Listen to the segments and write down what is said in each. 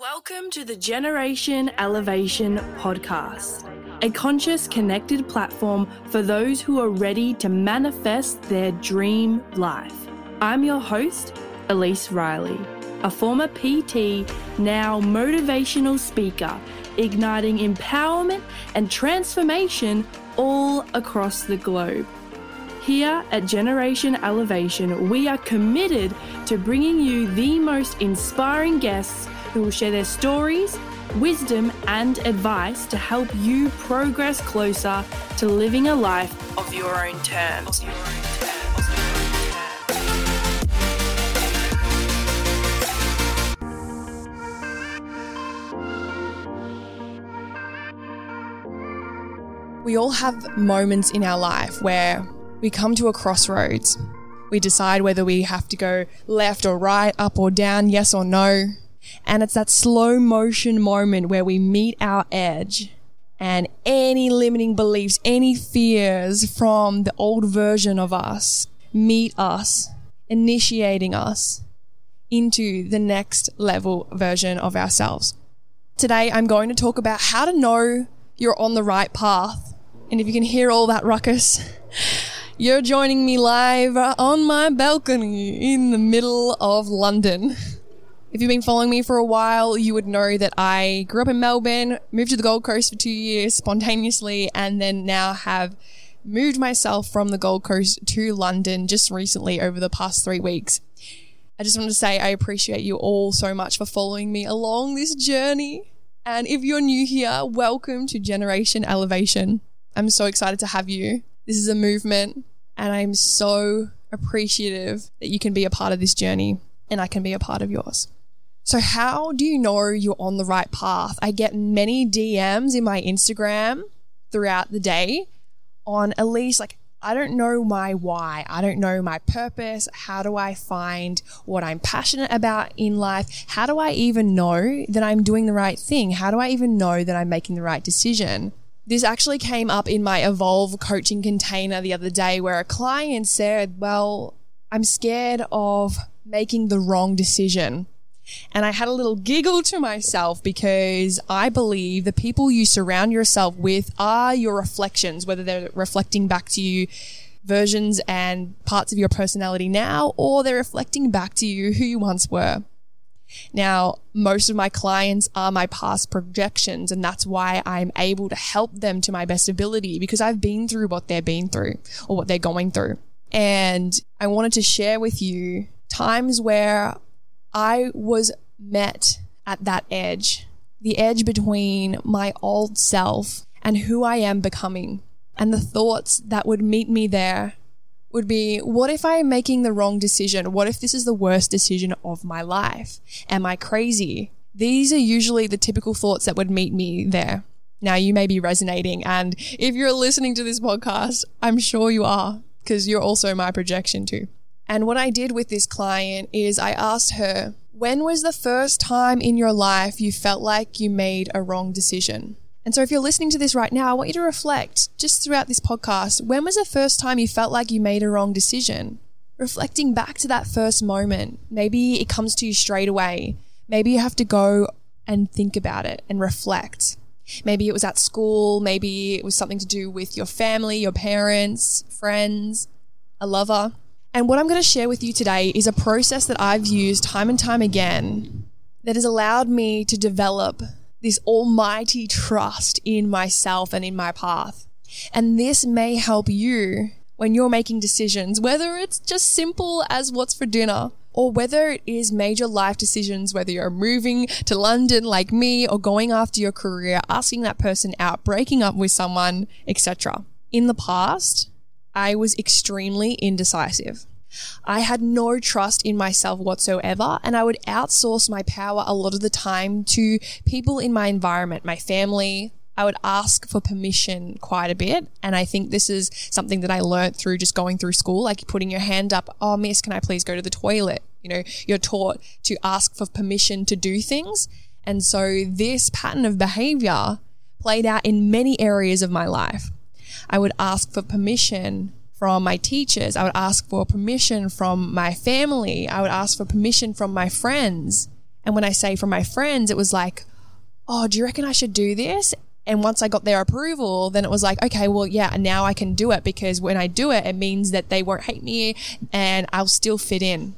Welcome to the Generation Elevation podcast, a conscious, connected platform for those who are ready to manifest their dream life. I'm your host, Elise Riley, a former PT, now motivational speaker, igniting empowerment and transformation all across the globe. Here at Generation Elevation, we are committed to bringing you the most inspiring guests who will share their stories, wisdom, and advice to help you progress closer to living a life of your own terms. We all have moments in our life where we come to a crossroads. We decide whether we have to go left or right, up or down, yes or no. And it's that slow motion moment where we meet our edge and any limiting beliefs, any fears from the old version of us meet us, initiating us into the next level version of ourselves. Today, I'm going to talk about how to know you're on the right path. And if you can hear all that ruckus, you're joining me live on my balcony in the middle of London. If you've been following me for a while, you would know that I grew up in Melbourne, moved to the Gold Coast for two years spontaneously, and then now have moved myself from the Gold Coast to London just recently over the past three weeks. I just want to say I appreciate you all so much for following me along this journey. And if you're new here, welcome to Generation Elevation. I'm so excited to have you. This is a movement, and I'm so appreciative that you can be a part of this journey and I can be a part of yours. So, how do you know you're on the right path? I get many DMs in my Instagram throughout the day on Elise, like, I don't know my why. I don't know my purpose. How do I find what I'm passionate about in life? How do I even know that I'm doing the right thing? How do I even know that I'm making the right decision? This actually came up in my Evolve coaching container the other day where a client said, Well, I'm scared of making the wrong decision. And I had a little giggle to myself because I believe the people you surround yourself with are your reflections, whether they're reflecting back to you versions and parts of your personality now, or they're reflecting back to you who you once were. Now, most of my clients are my past projections, and that's why I'm able to help them to my best ability because I've been through what they've been through or what they're going through. And I wanted to share with you times where I was met at that edge, the edge between my old self and who I am becoming. And the thoughts that would meet me there would be, what if I am making the wrong decision? What if this is the worst decision of my life? Am I crazy? These are usually the typical thoughts that would meet me there. Now you may be resonating. And if you're listening to this podcast, I'm sure you are because you're also my projection too. And what I did with this client is I asked her, when was the first time in your life you felt like you made a wrong decision? And so if you're listening to this right now, I want you to reflect just throughout this podcast. When was the first time you felt like you made a wrong decision? Reflecting back to that first moment. Maybe it comes to you straight away. Maybe you have to go and think about it and reflect. Maybe it was at school. Maybe it was something to do with your family, your parents, friends, a lover. And what I'm going to share with you today is a process that I've used time and time again that has allowed me to develop this almighty trust in myself and in my path. And this may help you when you're making decisions, whether it's just simple as what's for dinner or whether it is major life decisions, whether you're moving to London like me or going after your career, asking that person out, breaking up with someone, etc. In the past, I was extremely indecisive. I had no trust in myself whatsoever, and I would outsource my power a lot of the time to people in my environment, my family. I would ask for permission quite a bit. And I think this is something that I learned through just going through school, like putting your hand up, oh, miss, can I please go to the toilet? You know, you're taught to ask for permission to do things. And so this pattern of behavior played out in many areas of my life. I would ask for permission from my teachers. I would ask for permission from my family. I would ask for permission from my friends. And when I say from my friends, it was like, oh, do you reckon I should do this? And once I got their approval, then it was like, okay, well, yeah, now I can do it because when I do it, it means that they won't hate me and I'll still fit in.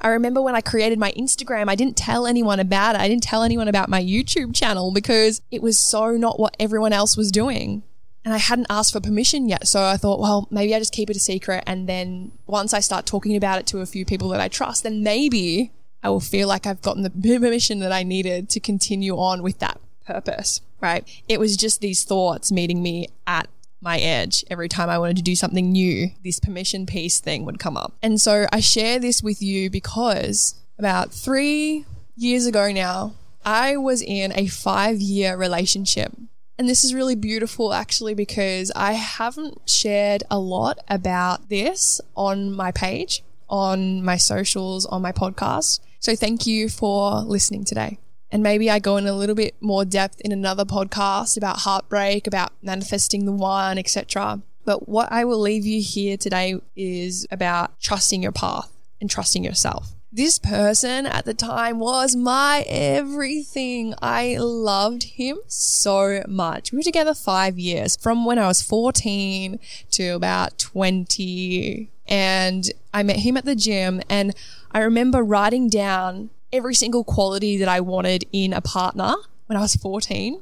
I remember when I created my Instagram, I didn't tell anyone about it. I didn't tell anyone about my YouTube channel because it was so not what everyone else was doing. And I hadn't asked for permission yet. So I thought, well, maybe I just keep it a secret. And then once I start talking about it to a few people that I trust, then maybe I will feel like I've gotten the permission that I needed to continue on with that purpose, right? It was just these thoughts meeting me at my edge every time I wanted to do something new. This permission piece thing would come up. And so I share this with you because about three years ago now, I was in a five year relationship. And this is really beautiful actually because I haven't shared a lot about this on my page, on my socials, on my podcast. So thank you for listening today. And maybe I go in a little bit more depth in another podcast about heartbreak, about manifesting the one, etc. But what I will leave you here today is about trusting your path and trusting yourself. This person at the time was my everything. I loved him so much. We were together five years from when I was 14 to about 20. And I met him at the gym and I remember writing down every single quality that I wanted in a partner when I was 14.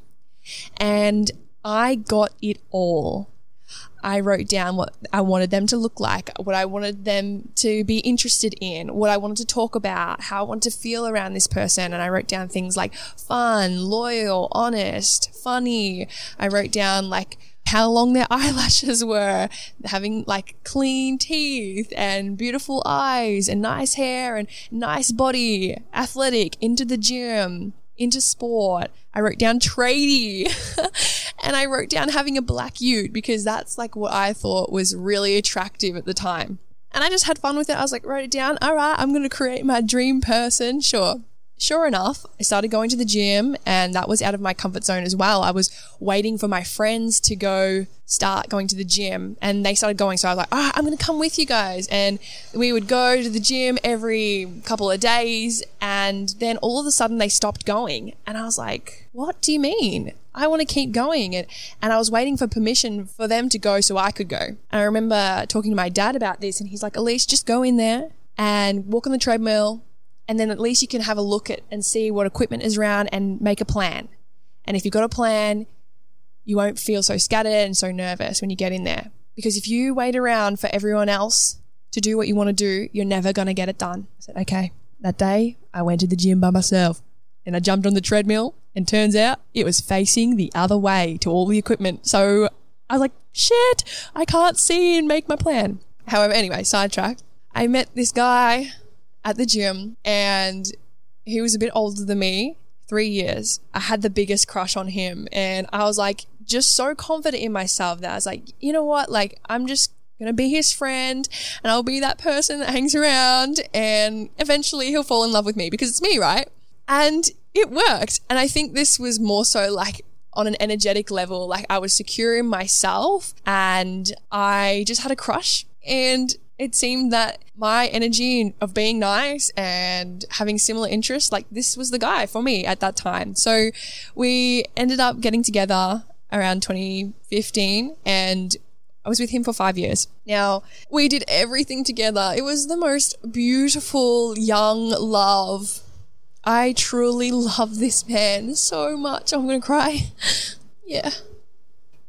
And I got it all. I wrote down what I wanted them to look like, what I wanted them to be interested in, what I wanted to talk about, how I wanted to feel around this person. And I wrote down things like fun, loyal, honest, funny. I wrote down like how long their eyelashes were, having like clean teeth and beautiful eyes and nice hair and nice body, athletic, into the gym, into sport. I wrote down tradie and I wrote down having a black ute because that's like what I thought was really attractive at the time. And I just had fun with it. I was like, wrote it down. All right, I'm going to create my dream person. Sure sure enough, I started going to the gym and that was out of my comfort zone as well. I was waiting for my friends to go start going to the gym and they started going. So I was like, oh, I'm going to come with you guys. And we would go to the gym every couple of days. And then all of a sudden they stopped going. And I was like, what do you mean? I want to keep going. And, and I was waiting for permission for them to go so I could go. I remember talking to my dad about this and he's like, Elise, just go in there and walk on the treadmill and then at least you can have a look at and see what equipment is around and make a plan. And if you've got a plan, you won't feel so scattered and so nervous when you get in there. Because if you wait around for everyone else to do what you want to do, you're never going to get it done. I said, okay. That day, I went to the gym by myself and I jumped on the treadmill and turns out it was facing the other way to all the equipment. So I was like, shit, I can't see and make my plan. However, anyway, sidetrack. I met this guy at the gym and he was a bit older than me, three years. I had the biggest crush on him and I was like just so confident in myself that I was like, you know what? Like, I'm just gonna be his friend and I'll be that person that hangs around and eventually he'll fall in love with me because it's me, right? And it worked. And I think this was more so like on an energetic level, like I was secure in myself and I just had a crush and it seemed that my energy of being nice and having similar interests, like this was the guy for me at that time. So we ended up getting together around 2015 and I was with him for five years. Now, we did everything together. It was the most beautiful young love. I truly love this man so much. I'm going to cry. yeah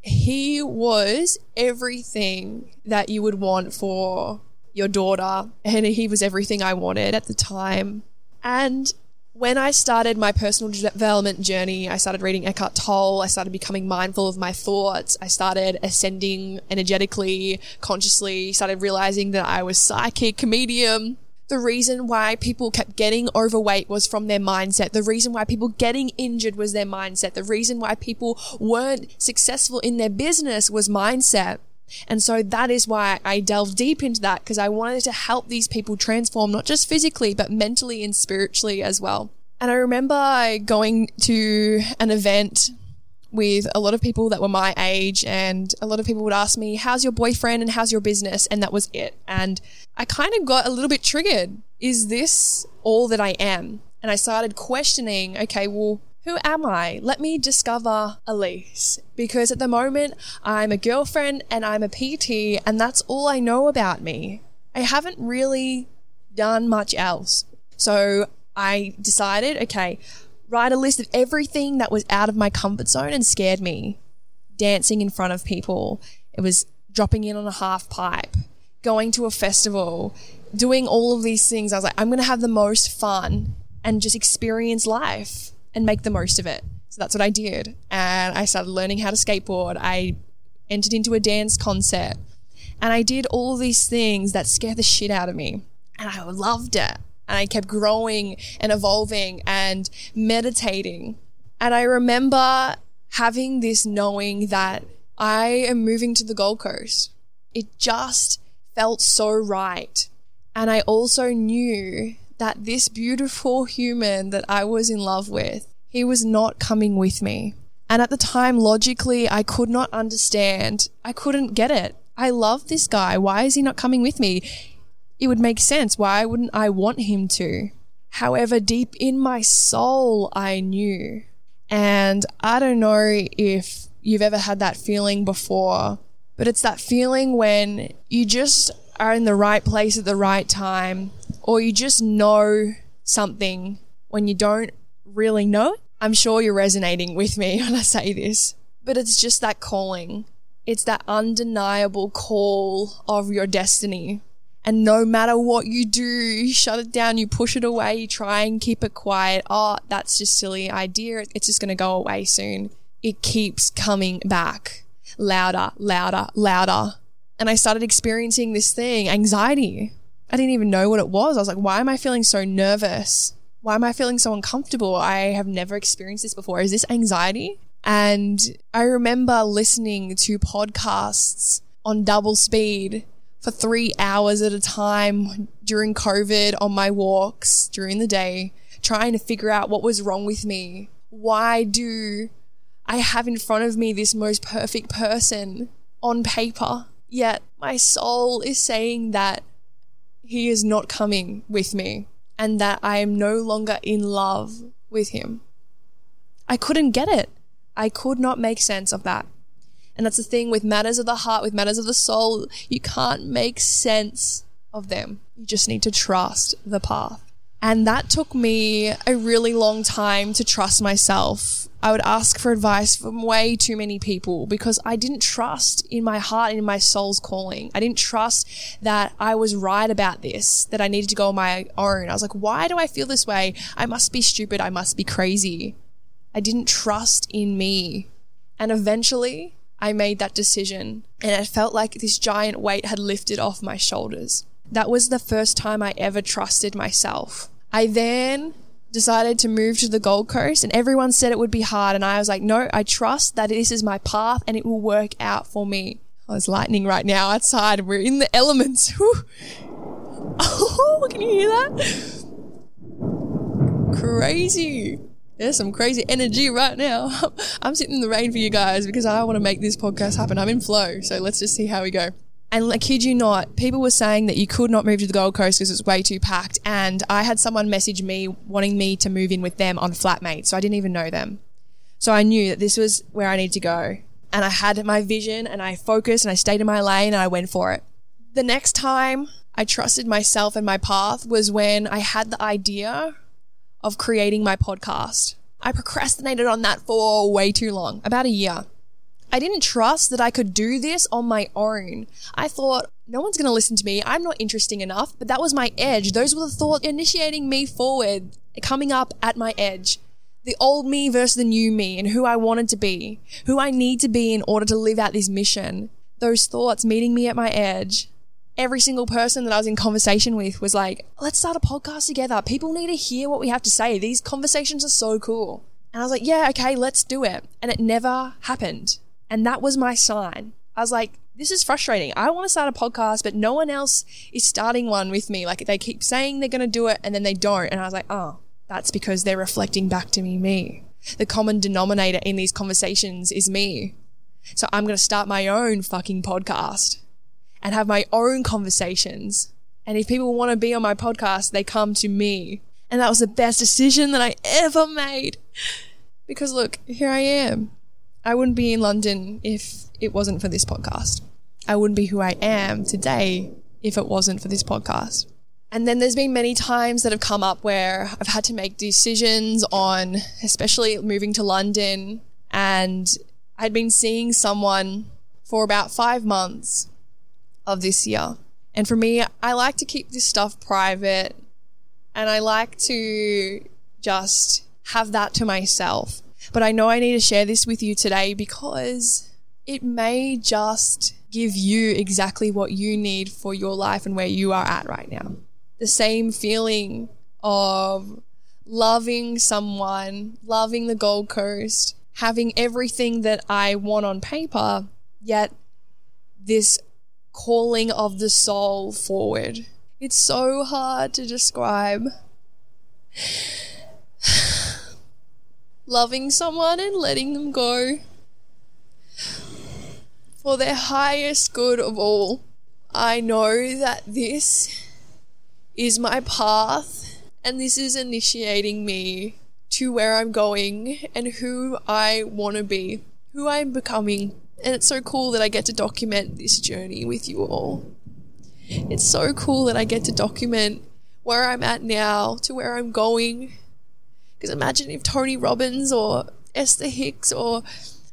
he was everything that you would want for your daughter. And he was everything I wanted at the time. And when I started my personal development journey, I started reading Eckhart Tolle. I started becoming mindful of my thoughts. I started ascending energetically, consciously, started realizing that I was psychic, medium the reason why people kept getting overweight was from their mindset. The reason why people getting injured was their mindset. The reason why people weren't successful in their business was mindset. And so that is why I delved deep into that because I wanted to help these people transform not just physically, but mentally and spiritually as well. And I remember going to an event with a lot of people that were my age and a lot of people would ask me, how's your boyfriend and how's your business? And that was it. And I kind of got a little bit triggered. Is this all that I am? And I started questioning, okay, well, who am I? Let me discover Elise. Because at the moment, I'm a girlfriend and I'm a PT, and that's all I know about me. I haven't really done much else. So I decided, okay, write a list of everything that was out of my comfort zone and scared me. Dancing in front of people. It was dropping in on a half pipe, going to a festival, doing all of these things. I was like, I'm going to have the most fun and just experience life and make the most of it. So that's what I did. And I started learning how to skateboard. I entered into a dance concert and I did all these things that scared the shit out of me. And I loved it. And I kept growing and evolving and meditating. And I remember having this knowing that I am moving to the Gold Coast. It just felt so right. And I also knew that this beautiful human that I was in love with, he was not coming with me. And at the time, logically, I could not understand. I couldn't get it. I love this guy. Why is he not coming with me? It would make sense. Why wouldn't I want him to? However, deep in my soul, I knew. And I don't know if you've ever had that feeling before, but it's that feeling when you just are in the right place at the right time, or you just know something when you don't really know it. I'm sure you're resonating with me when I say this, but it's just that calling. It's that undeniable call of your destiny. And no matter what you do, you shut it down, you push it away, you try and keep it quiet. Oh, that's just silly idea. It's just going to go away soon. It keeps coming back louder, louder, louder. And I started experiencing this thing, anxiety. I didn't even know what it was. I was like, why am I feeling so nervous? Why am I feeling so uncomfortable? I have never experienced this before. Is this anxiety? And I remember listening to podcasts on double speed for three hours at a time during COVID on my walks during the day, trying to figure out what was wrong with me. Why do I have in front of me this most perfect person on paper? Yet my soul is saying that he is not coming with me and that I am no longer in love with him. I couldn't get it. I could not make sense of that. And that's the thing with matters of the heart, with matters of the soul, you can't make sense of them. You just need to trust the path. And that took me a really long time to trust myself. I would ask for advice from way too many people because I didn't trust in my heart in my soul's calling. I didn't trust that I was right about this, that I needed to go on my own. I was like, why do I feel this way? I must be stupid. I must be crazy. I didn't trust in me. And eventually I made that decision and it felt like this giant weight had lifted off my shoulders. That was the first time I ever trusted myself. I then decided to move to the Gold Coast and everyone said it would be hard. And I was like, no, I trust that this is my path and it will work out for me. Oh, it's lightning right now outside. We're in the elements. Oh, can you hear that? Crazy. There's some crazy energy right now. I'm sitting in the rain for you guys because I want to make this podcast happen. I'm in flow. So let's just see how we go. And I kid you not, people were saying that you could not move to the Gold Coast because it's way too packed. And I had someone message me wanting me to move in with them on flatmates. So I didn't even know them. So I knew that this was where I needed to go. And I had my vision and I focused and I stayed in my lane and I went for it. The next time I trusted myself and my path was when I had the idea of creating my podcast. I procrastinated on that for way too long, about a year. I didn't trust that I could do this on my own. I thought, no one's going to listen to me. I'm not interesting enough. But that was my edge. Those were the thoughts initiating me forward, coming up at my edge. The old me versus the new me and who I wanted to be, who I need to be in order to live out this mission. Those thoughts meeting me at my edge every single person that I was in conversation with was like, let's start a podcast together. People need to hear what we have to say. These conversations are so cool. And I was like, yeah, okay, let's do it. And it never happened. And that was my sign. I was like, this is frustrating. I want to start a podcast, but no one else is starting one with me. Like they keep saying they're going to do it and then they don't. And I was like, oh, that's because they're reflecting back to me, me. The common denominator in these conversations is me. So I'm going to start my own fucking podcast and have my own conversations. And if people want to be on my podcast, they come to me. And that was the best decision that I ever made. Because look, here I am. I wouldn't be in London if it wasn't for this podcast. I wouldn't be who I am today if it wasn't for this podcast. And then there's been many times that have come up where I've had to make decisions on, especially moving to London. And I'd been seeing someone for about five months of this year. And for me, I like to keep this stuff private and I like to just have that to myself. But I know I need to share this with you today because it may just give you exactly what you need for your life and where you are at right now the same feeling of loving someone, loving the Gold Coast, having everything that I want on paper, yet this calling of the soul forward. It's so hard to describe. Loving someone and letting them go for their highest good of all. I know that this is my path, and this is initiating me to where I'm going and who I want to be, who I'm becoming. And it's so cool that I get to document this journey with you all. It's so cool that I get to document where I'm at now to where I'm going. Because imagine if Tony Robbins or Esther Hicks or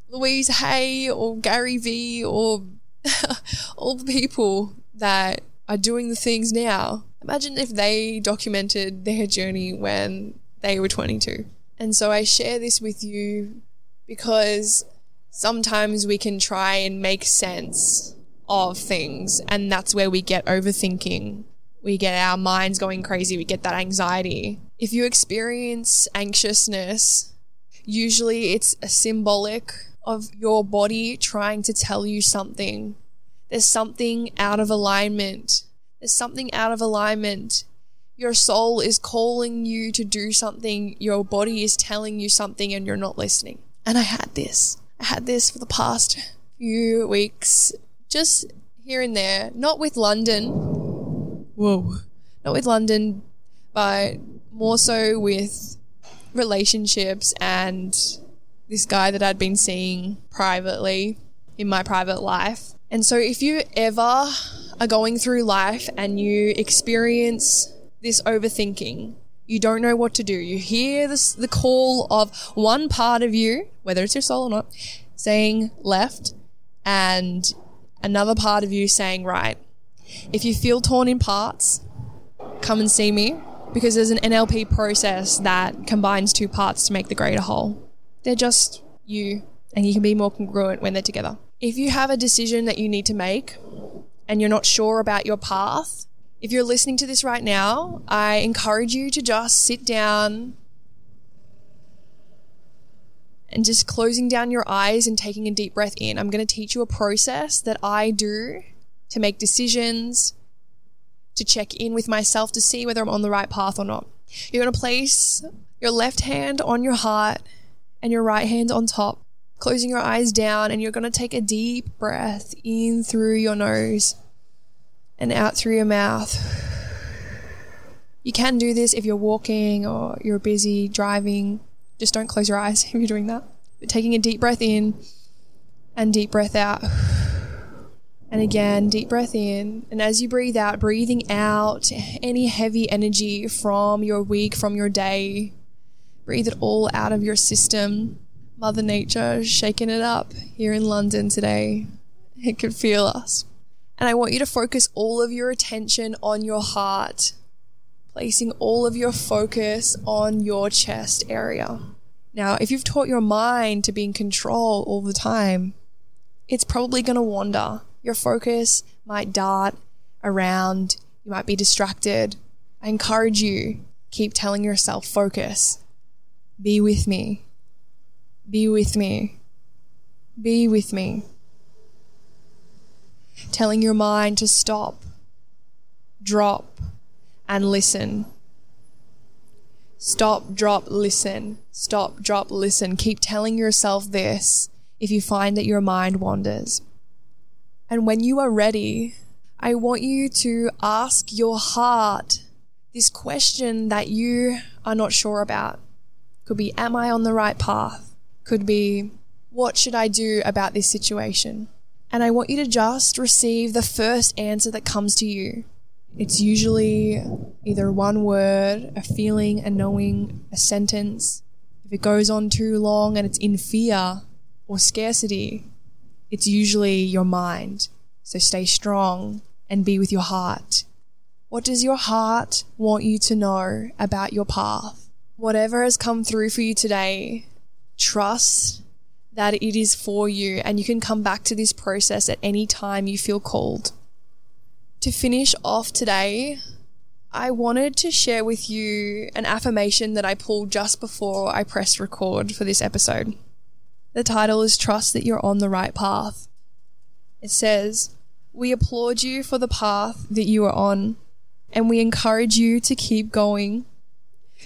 Louise Hay or Gary Vee or all the people that are doing the things now Imagine if they documented their journey when they were 22. And so I share this with you because sometimes we can try and make sense of things, and that's where we get overthinking. We get our minds going crazy, we get that anxiety. If you experience anxiousness, usually it's a symbolic of your body trying to tell you something. There's something out of alignment there's something out of alignment. Your soul is calling you to do something. Your body is telling you something and you're not listening. And I had this. I had this for the past few weeks, just here and there. Not with London. Whoa. Not with London, but more so with relationships and this guy that I'd been seeing privately in my private life. And so if you ever are going through life and you experience this overthinking, you don't know what to do. You hear this, the call of one part of you, whether it's your soul or not, saying left, and another part of you saying right. If you feel torn in parts, come and see me because there's an NLP process that combines two parts to make the greater whole. They're just you, and you can be more congruent when they're together. If you have a decision that you need to make, and you're not sure about your path, if you're listening to this right now, I encourage you to just sit down and just closing down your eyes and taking a deep breath in. I'm going to teach you a process that I do to make decisions, to check in with myself to see whether I'm on the right path or not. You're going to place your left hand on your heart and your right hand on top closing your eyes down, and you're going to take a deep breath in through your nose and out through your mouth. You can do this if you're walking or you're busy driving. Just don't close your eyes if you're doing that. But taking a deep breath in and deep breath out. And again, deep breath in. And as you breathe out, breathing out any heavy energy from your week, from your day. Breathe it all out of your system. Mother Nature shaking it up here in London today. It could feel us. And I want you to focus all of your attention on your heart, placing all of your focus on your chest area. Now, if you've taught your mind to be in control all the time, it's probably going to wander. Your focus might dart around, you might be distracted. I encourage you, keep telling yourself, focus, be with me, be with me. Be with me. Telling your mind to stop, drop, and listen. Stop, drop, listen. Stop, drop, listen. Keep telling yourself this if you find that your mind wanders. And when you are ready, I want you to ask your heart this question that you are not sure about. Could be, am I on the right path? Could be, what should I do about this situation? And I want you to just receive the first answer that comes to you. It's usually either one word, a feeling, a knowing, a sentence. If it goes on too long and it's in fear or scarcity, it's usually your mind. So stay strong and be with your heart. What does your heart want you to know about your path? Whatever has come through for you today, trust that it is for you and you can come back to this process at any time you feel called. To finish off today, I wanted to share with you an affirmation that I pulled just before I pressed record for this episode. The title is Trust That You're on the Right Path. It says, We applaud you for the path that you are on, and we encourage you to keep going.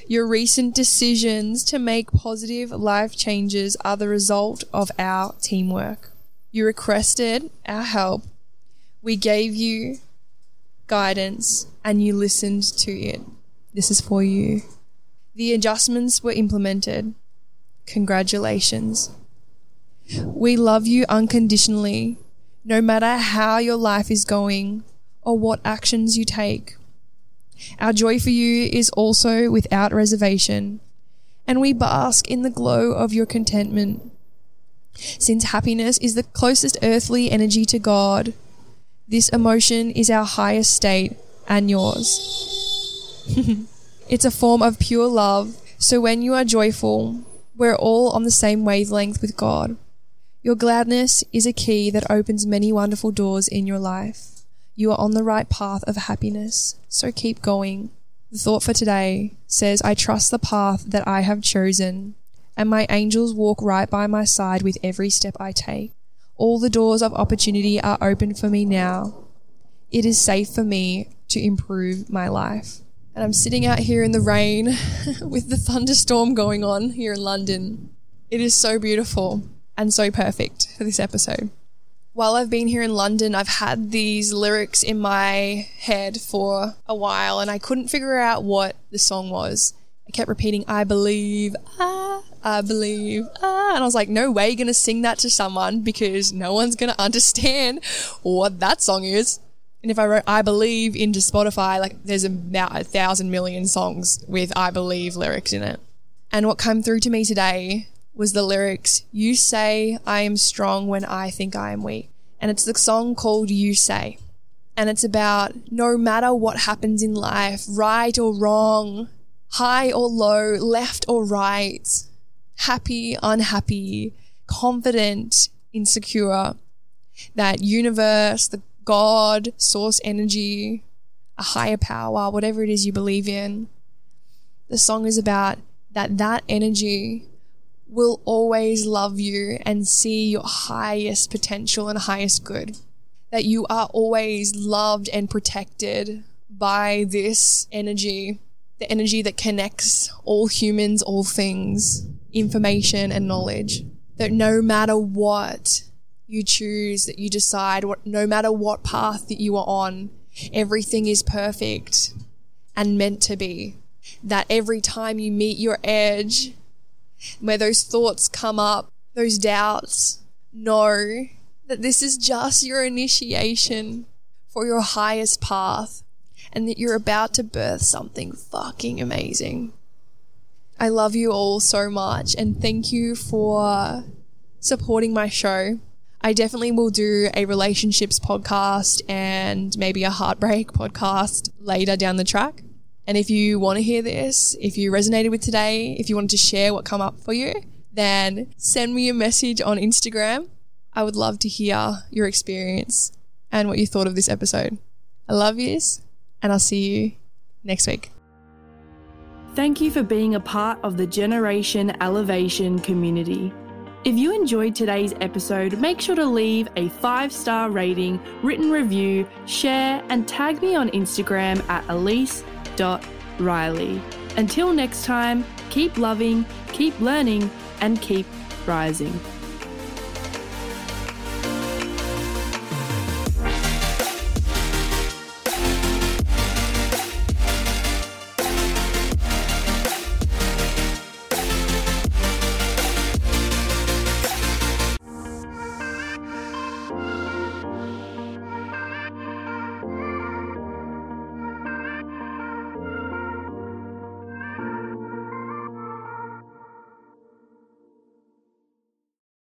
Your recent decisions to make positive life changes are the result of our teamwork. You requested our help. We gave you guidance and you listened to it. This is for you. The adjustments were implemented. Congratulations. We love you unconditionally, no matter how your life is going or what actions you take. Our joy for you is also without reservation, and we bask in the glow of your contentment. Since happiness is the closest earthly energy to God, this emotion is our highest state and yours. it's a form of pure love, so when you are joyful, we're all on the same wavelength with God. Your gladness is a key that opens many wonderful doors in your life. You are on the right path of happiness, so keep going. The thought for today says, I trust the path that I have chosen, and my angels walk right by my side with every step I take. All the doors of opportunity are open for me now. It is safe for me to improve my life. And I'm sitting out here in the rain with the thunderstorm going on here in London. It is so beautiful and so perfect for this episode. While I've been here in London, I've had these lyrics in my head for a while and I couldn't figure out what the song was. I kept repeating, I believe, ah, I believe, ah. And I was like, no way you're going to sing that to someone because no one's going to understand what that song is. And if I wrote I believe into Spotify, like there's about a thousand million songs with I believe lyrics in it. And what came through to me today was the lyrics, You say I am strong when I think I am weak. And it's the song called You Say. And it's about no matter what happens in life, right or wrong, high or low, left or right, happy, unhappy, confident, insecure, that universe, the God, source energy, a higher power, whatever it is you believe in. The song is about that that energy will always love you and see your highest potential and highest good. That you are always loved and protected by this energy the energy that connects all humans, all things, information and knowledge. That no matter what you choose, that you decide, what, no matter what path that you are on, everything is perfect and meant to be. That every time you meet your edge, where those thoughts come up, those doubts, know that this is just your initiation for your highest path and that you're about to birth something fucking amazing. I love you all so much and thank you for supporting my show. I definitely will do a relationships podcast and maybe a heartbreak podcast later down the track. And if you want to hear this, if you resonated with today, if you wanted to share what come up for you, then send me a message on Instagram. I would love to hear your experience and what you thought of this episode. I love yous and I'll see you next week. Thank you for being a part of the Generation Elevation community. If you enjoyed today's episode, make sure to leave a five star rating, written review, share, and tag me on Instagram at elise.riley. Until next time, keep loving, keep learning, and keep rising.